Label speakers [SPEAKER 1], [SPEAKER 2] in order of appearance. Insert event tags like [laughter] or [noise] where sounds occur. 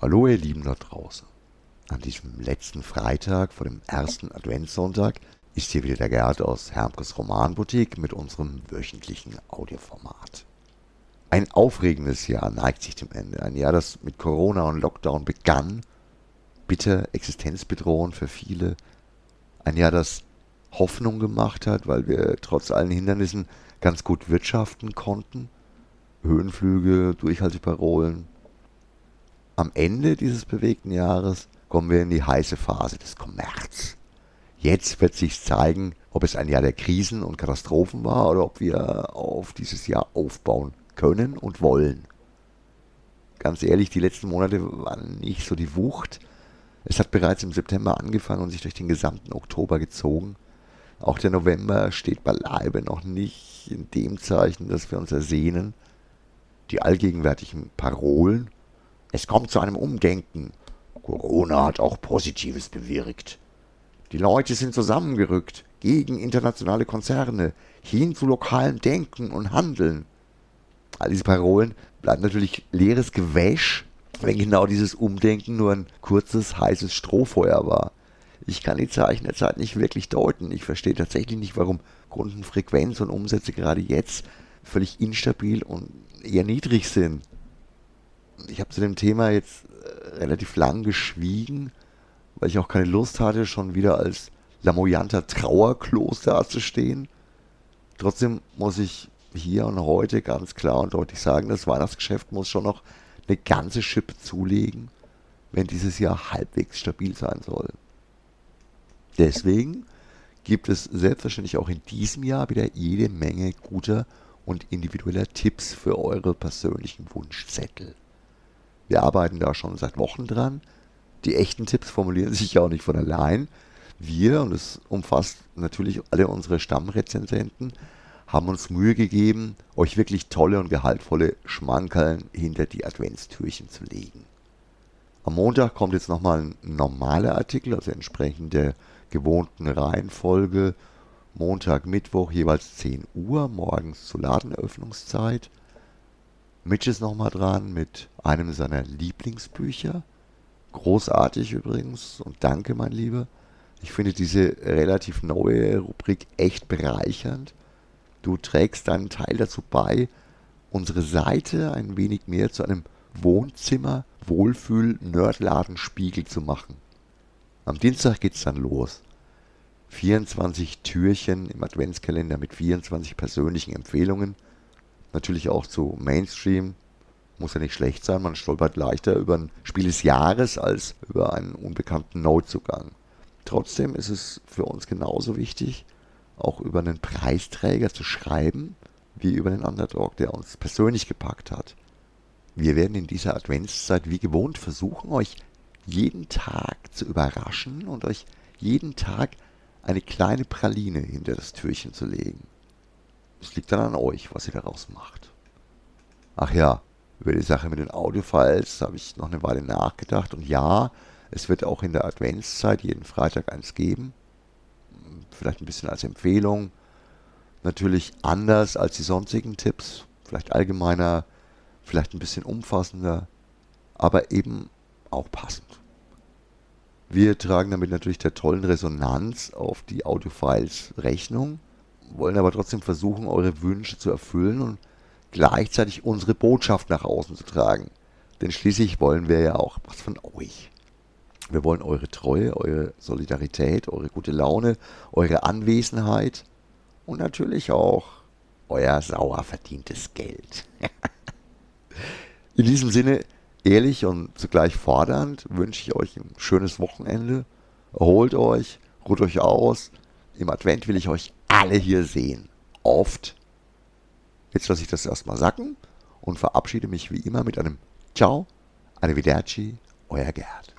[SPEAKER 1] Hallo ihr Lieben da draußen. An diesem letzten Freitag vor dem ersten Adventssonntag ist hier wieder der Gerd aus Hermkes Romanboutique mit unserem wöchentlichen Audioformat. Ein aufregendes Jahr neigt sich dem Ende. Ein Jahr, das mit Corona und Lockdown begann, bitter existenzbedrohend für viele. Ein Jahr, das Hoffnung gemacht hat, weil wir trotz allen Hindernissen ganz gut wirtschaften konnten. Höhenflüge, Durchhalteparolen. Am Ende dieses bewegten Jahres kommen wir in die heiße Phase des Kommerz. Jetzt wird sich zeigen, ob es ein Jahr der Krisen und Katastrophen war oder ob wir auf dieses Jahr aufbauen können und wollen. Ganz ehrlich, die letzten Monate waren nicht so die Wucht. Es hat bereits im September angefangen und sich durch den gesamten Oktober gezogen. Auch der November steht beileibe noch nicht in dem Zeichen, das wir uns ersehnen. Die allgegenwärtigen Parolen. Es kommt zu einem Umdenken. Corona hat auch Positives bewirkt. Die Leute sind zusammengerückt gegen internationale Konzerne, hin zu lokalem Denken und Handeln. All diese Parolen bleiben natürlich leeres Gewäsch, wenn genau dieses Umdenken nur ein kurzes, heißes Strohfeuer war. Ich kann die Zeichen der Zeit nicht wirklich deuten. Ich verstehe tatsächlich nicht, warum Kundenfrequenz und Umsätze gerade jetzt völlig instabil und eher niedrig sind. Ich habe zu dem Thema jetzt äh, relativ lang geschwiegen, weil ich auch keine Lust hatte, schon wieder als lamoyanter Trauerkloß dazustehen. Trotzdem muss ich hier und heute ganz klar und deutlich sagen, das Weihnachtsgeschäft muss schon noch eine ganze Schippe zulegen, wenn dieses Jahr halbwegs stabil sein soll. Deswegen gibt es selbstverständlich auch in diesem Jahr wieder jede Menge guter und individueller Tipps für eure persönlichen Wunschzettel. Wir arbeiten da schon seit Wochen dran. Die echten Tipps formulieren [laughs] sich ja auch nicht von allein. Wir, und es umfasst natürlich alle unsere Stammrezensenten, haben uns Mühe gegeben, euch wirklich tolle und gehaltvolle Schmankerln hinter die Adventstürchen zu legen. Am Montag kommt jetzt nochmal ein normaler Artikel, also entsprechend der gewohnten Reihenfolge. Montag, Mittwoch jeweils 10 Uhr, morgens zur Ladenöffnungszeit. Mitch ist nochmal dran mit einem seiner Lieblingsbücher. Großartig übrigens und danke, mein Lieber. Ich finde diese relativ neue Rubrik echt bereichernd. Du trägst deinen Teil dazu bei, unsere Seite ein wenig mehr zu einem Wohnzimmer, Wohlfühl, Nerdladenspiegel zu machen. Am Dienstag geht's dann los. 24 Türchen im Adventskalender mit 24 persönlichen Empfehlungen. Natürlich auch zu Mainstream. Muss ja nicht schlecht sein, man stolpert leichter über ein Spiel des Jahres als über einen unbekannten Neuzugang. Trotzdem ist es für uns genauso wichtig, auch über einen Preisträger zu schreiben, wie über einen Underdog, der uns persönlich gepackt hat. Wir werden in dieser Adventszeit wie gewohnt versuchen, euch jeden Tag zu überraschen und euch jeden Tag eine kleine Praline hinter das Türchen zu legen. Es liegt dann an euch, was ihr daraus macht. Ach ja, über die Sache mit den Audiofiles habe ich noch eine Weile nachgedacht und ja, es wird auch in der Adventszeit jeden Freitag eins geben. Vielleicht ein bisschen als Empfehlung. Natürlich anders als die sonstigen Tipps. Vielleicht allgemeiner, vielleicht ein bisschen umfassender, aber eben auch passend. Wir tragen damit natürlich der tollen Resonanz auf die Audiofiles Rechnung, wollen aber trotzdem versuchen, eure Wünsche zu erfüllen und gleichzeitig unsere Botschaft nach außen zu tragen. Denn schließlich wollen wir ja auch was von euch. Wir wollen eure Treue, eure Solidarität, eure gute Laune, eure Anwesenheit und natürlich auch euer sauer verdientes Geld. [laughs] In diesem Sinne, ehrlich und zugleich fordernd wünsche ich euch ein schönes Wochenende. Erholt euch, ruht euch aus. Im Advent will ich euch alle hier sehen. Oft. Jetzt lasse ich das erstmal sacken und verabschiede mich wie immer mit einem Ciao, Arrivederci, euer Gerd.